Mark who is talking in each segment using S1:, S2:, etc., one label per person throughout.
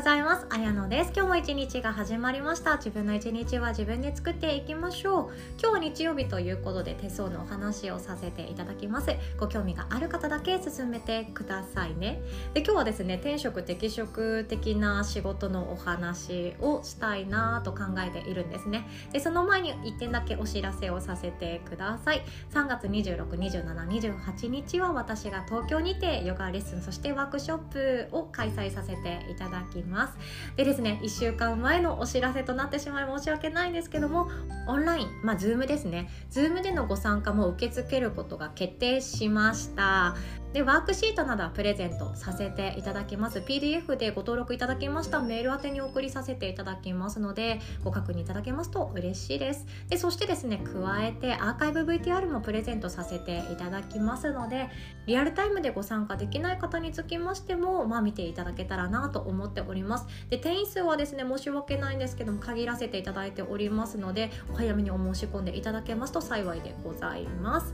S1: ございます。あやのです。今日も一日が始まりました。自分の一日は自分で作っていきましょう。今日は日曜日ということで手相のお話をさせていただきます。ご興味がある方だけ進めてくださいね。で、今日はですね、転職適職的な仕事のお話をしたいなと考えているんですね。で、その前に1点だけお知らせをさせてください。3月26、27、28日は私が東京にてヨガレッスン、そしてワークショップを開催させていただきますます。でですね1週間前のお知らせとなってしまい申し訳ないんですけどもオンラインまあ Zoom ですね。Zoom でのご参加も受け付けることが決定しました。でワークシートなどはプレゼントさせていただきます。PDF でご登録いただきました。メール宛てに送りさせていただきますのでご確認いただけますと嬉しいです。でそしてですね加えてアーカイブ VTR もプレゼントさせていただきますのでリアルタイムでご参加できない方につきましてもまあ見ていただけたらなと思っております。で定員数はですね申し訳ないんですけども限らせていただいておりますのでお早めにお申し込んでいただけますと幸いでございます。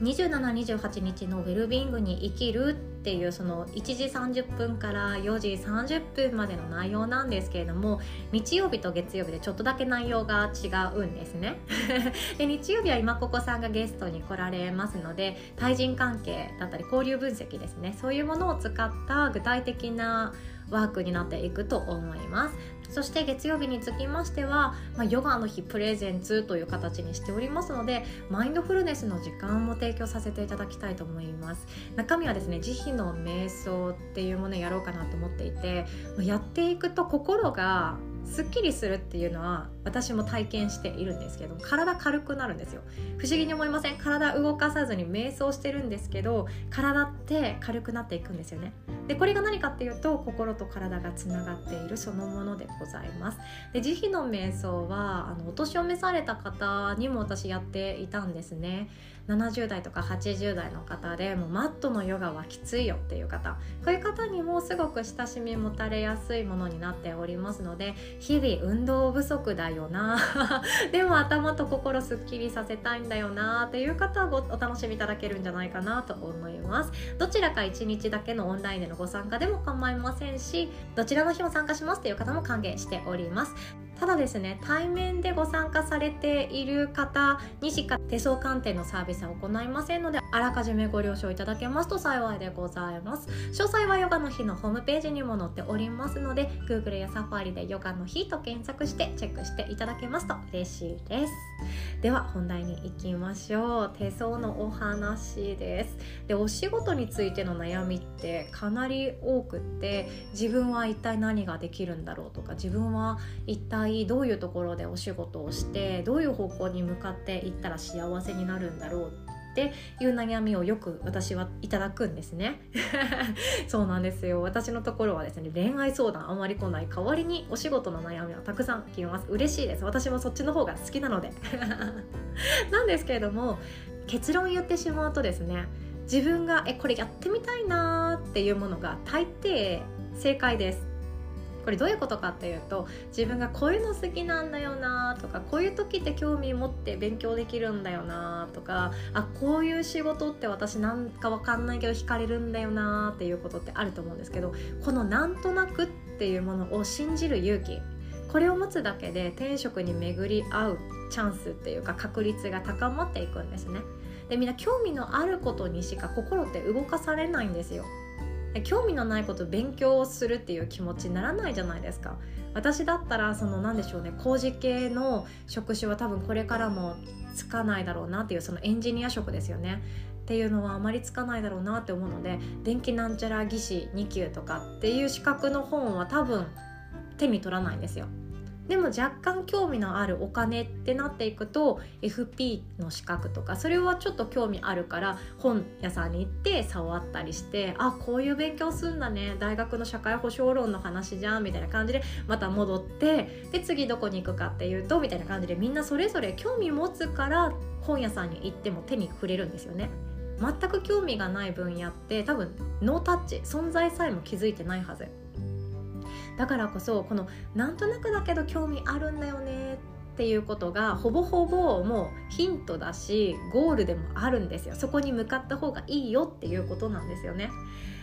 S1: 2728日のウェルビングに生きるっていうその1時30分から4時30分までの内容なんですけれども日曜日と月曜日でちょっとだけ内容が違うんですね。で日曜日は今ここさんがゲストに来られますので対人関係だったり交流分析ですね。そういうものを使った具体的なワークになっていくと思います。そして月曜日につきましては、まあ、ヨガの日プレゼンツという形にしておりますのでマインドフルネスの時間も提供させていただきたいと思います。中身はですね慈悲の瞑想っていうものをやろうかなと思っていてやっていくと心がすっきりするっていうのは私も体験しているんですけど体軽くなるんですよ。不思議に思いません？体動かさずに瞑想してるんですけど体って軽くなっていくんですよね。でこれが何かっていうと心と体がつながっているそのものでございます。で慈悲の瞑想はあのお年を召された方にも私やっていたんですね。70代とか80代の方でもうマットのヨガはきついよっていう方。こういう方にもすごく親しみ持たれやすいものになっておりますので日々運動不足だよな。でも頭と心すっきりさせたいんだよなっていう方はお楽しみいただけるんじゃないかなと思います。どちらか1日だけのオンラインでのご参加でも構いませんしどちらの日も参加しますという方も歓迎しております。ただですね対面でご参加されている方にしか手相鑑定のサービスは行いませんのであらかじめご了承いただけますと幸いでございます。詳細はヨガの日のホームページにも載っておりますので Google や Safari でヨガの日と検索してチェックしていただけますと嬉しいです。では本題に行きましょう。手相のお話です。でお仕事についての悩みってかなり多くって自分は一体何ができるんだろうとか自分は一体体どういうところでお仕事をしてどういう方向に向かっていったら幸せになるんだろうっていう悩みをよく私はいただくんですね。そうなんですよ。私のところはですね恋愛相談あまり来ない代わりにお仕事の悩みはたくさん来ます。嬉しいです。私もそっちの方が好きなので。なんですけれども結論言ってしまうとですね自分がえこれやってみたいなっていうものが大抵正解です。これどういうことかっていうと自分がこういうの好きなんだよなとかこういう時って興味持って勉強できるんだよなとかあこういう仕事って私なんかわかんないけど惹かれるんだよなっていうことってあると思うんですけどこのなんとなくっていうものを信じる勇気これを持つだけで天職に巡り合うチャンスっていうか確率が高まっていくんですね。でみんな興味のあることにしか心って動かされないんですよ。興味のないこと勉強をするっていう気持ちにならないじゃないですか。私だったらその何でしょうね。工事系の職種は多分これからもつかないだろうなっていうそのエンジニア職ですよね。っていうのはあまりつかないだろうなって思うので電気なんちゃら技師2級とかっていう資格の本は多分手に取らないんですよ。でも若干興味のあるお金ってなっていくと FP の資格とかそれはちょっと興味あるから本屋さんに行って触ったりしてあこういう勉強すんだね大学の社会保障論の話じゃんみたいな感じでまた戻ってで次どこに行くかっていうとみたいな感じでみんなそれぞれ興味持つから本屋さんに行っても手に触れるんですよね。全く興味がない分野って多分ノータッチ存在さえも気づいてないはずだからこそこのなんとなくだけど興味あるんだよねっっていうことがほぼほぼもうヒントだしゴールでもあるんですよ。そこに向かった方がいいよっていうことなんですよね。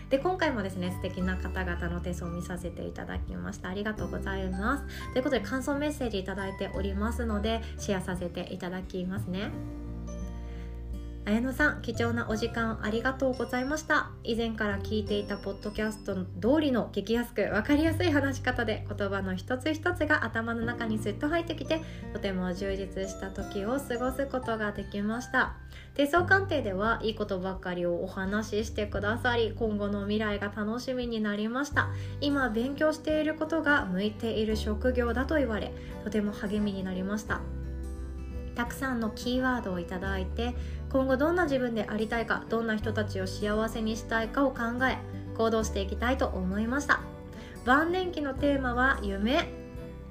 S1: で今回もですね素敵な方々の手相を見させていただきました。ありがとうございます。ということで感想メッセージ頂いておりますのでシェアさせていただきますね綾野さん貴重なお時間ありがとうございました。以前から聞いていたポッドキャスト通りの聞きやすく分かりやすい話し方で言葉の一つ一つが頭の中にスッと入ってきてとても充実した時を過ごすことができました。手相鑑定ではいいことばかりをお話ししてくださり今後の未来が楽しみになりました。今勉強していることが向いている職業だと言われとても励みになりました。たくさんのキーワードをいただいて今後どんな自分でありたいかどんな人たちを幸せにしたいかを考え行動していきたいと思いました。晩年期のテーマは夢。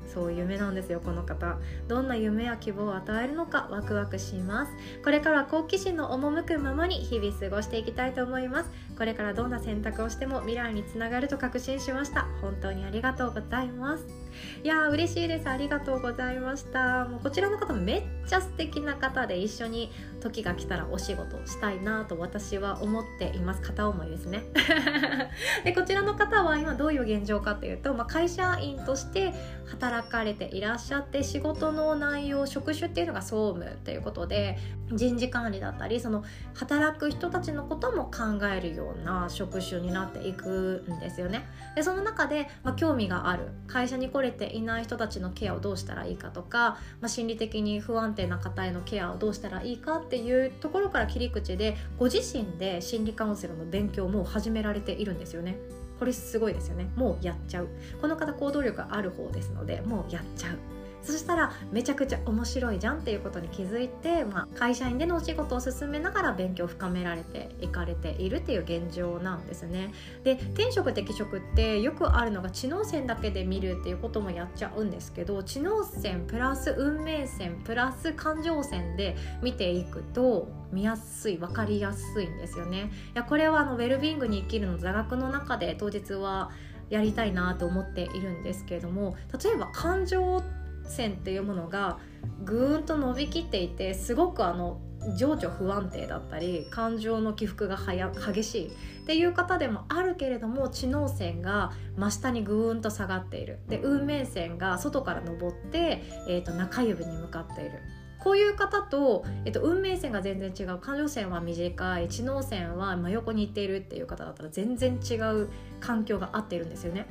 S1: そう夢なんですよこの方。どんな夢や希望を与えるのかワクワクします。これから好奇心の赴くままに日々過ごしていきたいと思います。これからどんな選択をしても未来につながると確信しました。本当にありがとうございます。いやー嬉しいです。ありがとうございました。もうこちらの方めっちゃ素敵な方で一緒に時が来たらお仕事したいなと私は思っています。片思いですね。でこちらの方は今どういう現状かというと、まあ、会社員として働かれていらっしゃって仕事の内容職種っていうのが総務ということで人事管理だったりその働く人たちのことも考えるような職種になっていくんですよね。でその中で、まあ、興味がある会社に来れていない人たちのケアをどうしたらいいかとか、まあ、心理的に不安定な方へのケアをどうしたらいいかっていうところから切り口でご自身で心理カウンセラーの勉強も始められているんですよね。これすごいですよね。もうやっちゃう。この方行動力ある方ですのでもうやっちゃう。そしたらめちゃくちゃ面白いじゃんっていうことに気づいて、まあ、会社員でのお仕事を進めながら勉強を深められていかれているっていう現状なんですね。で転職適職ってよくあるのが知能線だけで見るっていうこともやっちゃうんですけど知能線プラス運命線プラス感情線で見ていくと見やすい分かりやすいんですよね。いやこれはあのウェルビーイングに生きるの座学の中で当日はやりたいなと思っているんですけれども例えば感情って線っていうものがぐーんと伸びきっていてすごくあの情緒不安定だったり感情の起伏が激しい。っていう方でもあるけれども知能線が真下にぐーんと下がっている。で運命線が外から登って、えー、と中指に向かっている。こういう方と、えっと、運命線が全然違う。感情線は短い。知能線は真横に行っているっていう方だったら全然違う環境が合っているんですよね。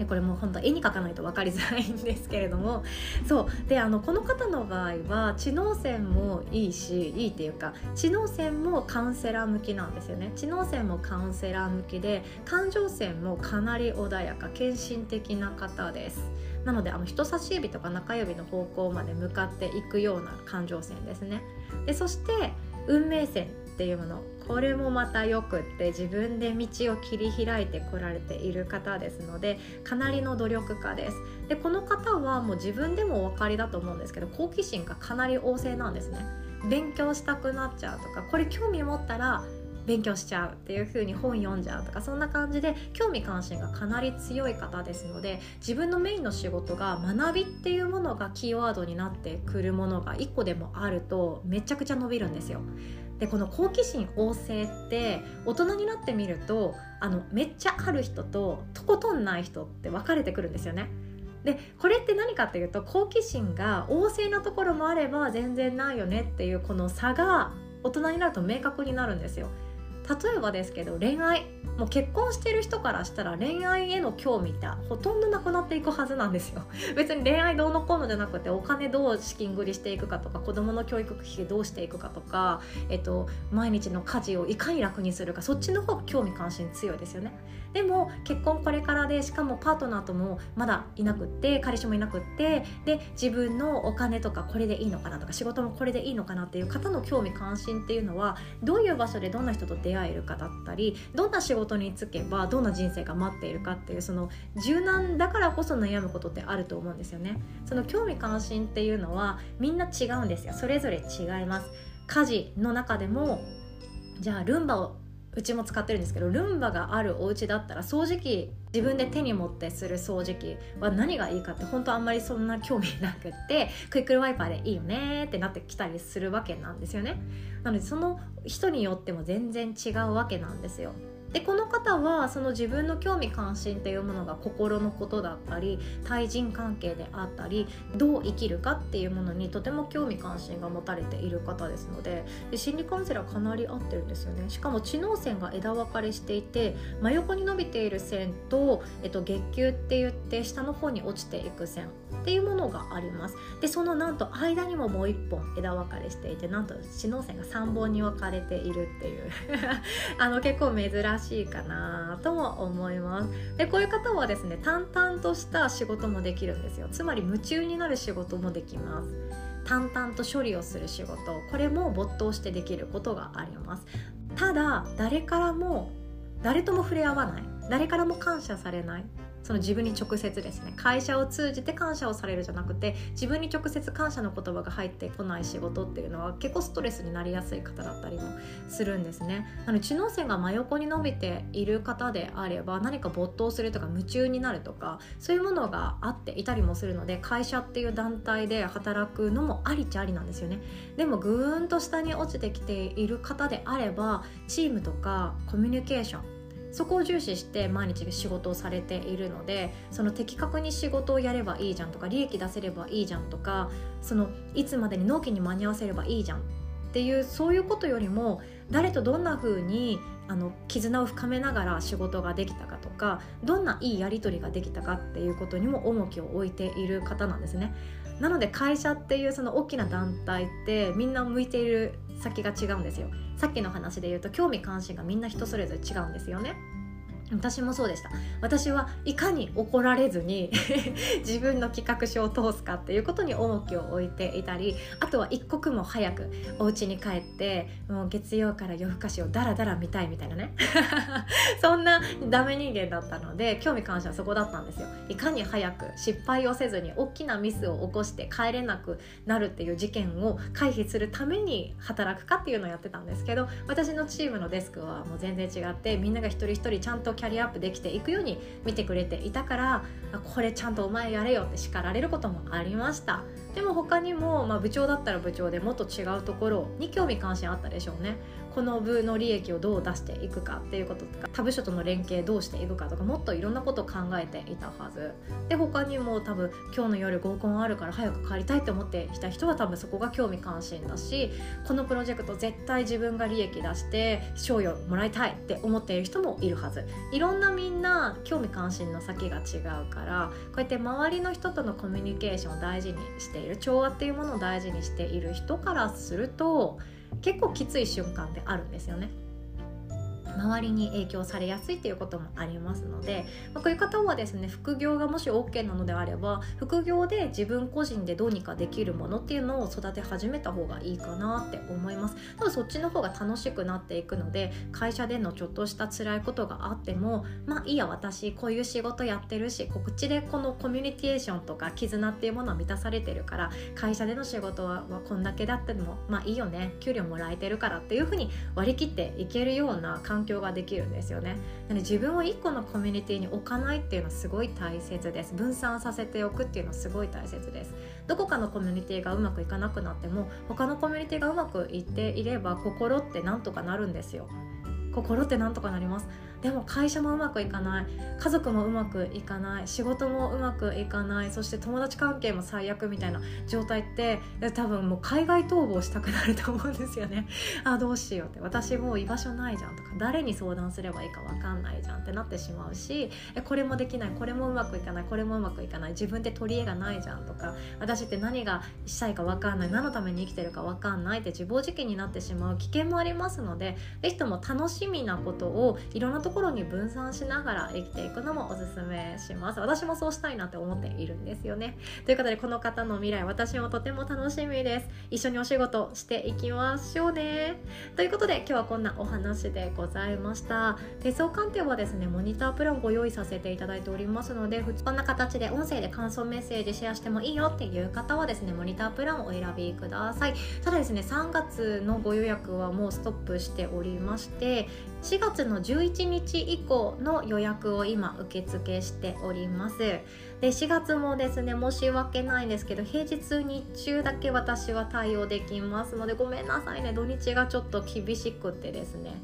S1: でこれもう本当絵に描かないと分かりづらいんですけれどもそう。であのこの方の場合は知能線もいいしいいっていうか知能線もカウンセラー向きなんですよね。知能線もカウンセラー向きで感情線もかなり穏やか献身的な方です。なのであの人差し指とか中指の方向まで向かっていくような感情線ですね。でそして運命線。っていうもの。これもまたよくって自分で道を切り開いてこられている方ですのでかなりの努力家です。でこの方はもう自分でもお分かりだと思うんですけど好奇心がかなり旺盛なんですね。勉強したくなっちゃうとかこれ興味持ったら勉強しちゃうっていう風に本読んじゃうとかそんな感じで興味関心がかなり強い方ですので自分のメインの仕事が学びっていうものがキーワードになってくるものが1個でもあるとめちゃくちゃ伸びるんですよ。でこの好奇心旺盛って大人になってみるとあのめっちゃある人ととことんない人って分かれてくるんですよね。でこれって何かっていうと好奇心が旺盛なところもあれば全然ないよねっていうこの差が大人になると明確になるんですよ。例えばですけど恋愛もう結婚してる人からしたら恋愛への興味ってほとんどなくなっていくはずなんですよ。別に恋愛どうのこうのじゃなくてお金どう資金繰りしていくかとか子供の教育費どうしていくかとか、えっと、毎日の家事をいかに楽にするかそっちの方が興味関心強いですよね。でも結婚これからでしかもパートナーともまだいなくって彼氏もいなくってで自分のお金とかこれでいいのかなとか仕事もこれでいいのかなっていう方の興味関心っていうのはどういう場所でどんな人と出会えるかだったりどんな仕事に就けばどんな人生が待っているかっていうその柔軟だからこそ悩むことってあると思うんですよね。その興味関心っていうのはみんな違うんですよ。それぞれ違います。家事の中でもじゃあルンバをうちも使ってるんですけどルンバがあるお家だったら掃除機自分で手に持ってする掃除機は何がいいかって本当あんまりそんな興味なくって クイックルワイパーでいいよねってなってきたりするわけなんですよね。なのでその人によっても全然違うわけなんですよ。でこの方はその自分の興味関心っていうものが心のことだったり対人関係であったりどう生きるかっていうものにとても興味関心が持たれている方ですのでで心理カウンセラーかなり合ってるんですよね。しかも知能線が枝分かれしていて真横に伸びている線と、えっと、月球って言って下の方に落ちていく線っていうものがあります。でそのなんと間にももう1本枝分かれしていてなんと知能線が3本に分かれているっていう。あの結構珍しいしいかなとも思います。でこういう方はですね淡々とした仕事もできるんですよ。つまり夢中になる仕事もできます。淡々と処理をする仕事。これも没頭してできることがあります。ただ誰からも誰とも触れ合わない。誰からも感謝されない。その自分に直接ですね会社を通じて感謝をされるじゃなくて自分に直接感謝の言葉が入ってこない仕事っていうのは結構ストレスになりやすい方だったりもするんですね。なの知能線が真横に伸びている方であれば何か没頭するとか夢中になるとかそういうものがあっていたりもするので会社っていう団体で働くのもありちゃありなんですよね。でもぐーんと下に落ちてきている方であればチームとかコミュニケーションそこを重視して毎日仕事をされているのでその的確に仕事をやればいいじゃんとか利益出せればいいじゃんとかそのいつまでに納期に間に合わせればいいじゃんっていうそういうことよりも誰とどんな風にあに絆を深めながら仕事ができたかとかどんないいやり取りができたかっていうことにも重きを置いている方なんですね。なので会社っていうその大きな団体ってみんな向いている先が違うんですよ。さっきの話で言うと興味関心がみんな人それぞれ違うんですよね。私もそうでした。私はいかに怒られずに 自分の企画書を通すかっていうことに重きを置いていたりあとは一刻も早くお家に帰ってもう月曜から夜更かしをダラダラ見たいみたいなね。そんなダメ人間だったので興味関心はそこだったんですよ。いかに早く失敗をせずに大きなミスを起こして帰れなくなるっていう事件を回避するために働くかっていうのをやってたんですけど私のチームのデスクはもう全然違ってみんなが一人一人ちゃんとキャリアアップできていくように見てくれていたからこれちゃんとお前やれよって叱られることもありました。でも他にも、まあ、部長だったら部長でもっと違うところに興味関心あったでしょうね。この部の利益をどう出していくかっていうこととか他部署との連携どうしていくかとかもっといろんなことを考えていたはず。で他にも多分今日の夜合コンあるから早く帰りたいって思ってきた人は多分そこが興味関心だしこのプロジェクト絶対自分が利益出して賞与もらいたいって思っている人もいるはず。いろんなみんな興味関心の先が違うからこうやって周りの人とのコミュニケーションを大事にしている調和っていうものを大事にしている人からすると結構きつい瞬間ってあるんですよね。周りに影響されやすいということもありますので、まあ、こういう方はですね副業がもし OK なのであれば副業で自分個人でどうにかできるものっていうのを育て始めた方がいいかなって思います。多分そっちの方が楽しくなっていくので会社でのちょっとした辛いことがあってもまあいいや私こういう仕事やってるしこっちでこのコミュニケーションとか絆っていうものは満たされてるから会社での仕事はこんだけだってもまあいいよね。給料もらえてるからっていうふうに割り切っていけるような環境ができるんですよね。なので自分を1個のコミュニティに置かないっていうのはすごい大切です。分散させておくっていうのはすごい大切です。どこかのコミュニティがうまくいかなくなっても他のコミュニティがうまくいっていれば心ってなんとかなるんですよ。心ってなんとかなります。でも会社もうまくいかない。家族もうまくいかない。仕事もうまくいかない。そして友達関係も最悪みたいな状態って多分もう海外逃亡したくなると思うんですよね。あどうしようって。私もう居場所ないじゃんとか誰に相談すればいいか分かんないじゃんってなってしまうしこれもできない。これもうまくいかない。これもうまくいかない。自分って取り柄がないじゃんとか私って何がしたいか分かんない。何のために生きてるか分かんないって自暴自棄になってしまう危険もありますので是非とも楽しみなことをいろんなとところに分散しながら生きていくのもおすすめします。私もそうしたいなって思っているんですよね。ということでこの方の未来私もとても楽しみです。一緒にお仕事していきましょうね。ということで今日はこんなお話でございました。手相鑑定はですねモニタープランをご用意させていただいておりますのでこんな形で音声で感想メッセージシェアしてもいいよっていう方はですねモニタープランをお選びください。ただですね3月のご予約はもうストップしておりまして4月の11日以降の予約を今受付しております。で4月もですね申し訳ないんですけど平日日中だけ私は対応できますのでごめんなさいね土日がちょっと厳しくてですね。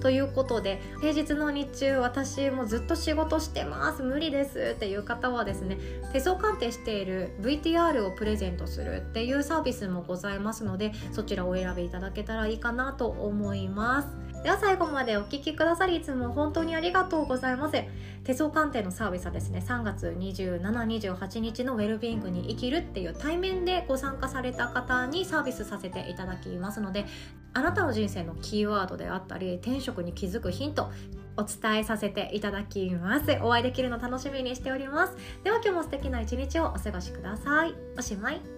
S1: ということで平日の日中私もずっと仕事してます。無理ですっていう方はですね手相鑑定している VTR をプレゼントするっていうサービスもございますのでそちらをお選びいただけたらいいかなと思います。では最後までお聴きくださりいつも本当にありがとうございます。手相鑑定のサービスはですね3月2728日のウェルビーイングに生きるっていう対面でご参加された方にサービスさせていただきますのであなたの人生のキーワードであったり転職に気づくヒントお伝えさせていただきます。お会いできるの楽しみにしております。では今日も素敵な一日をお過ごしください。おしまい。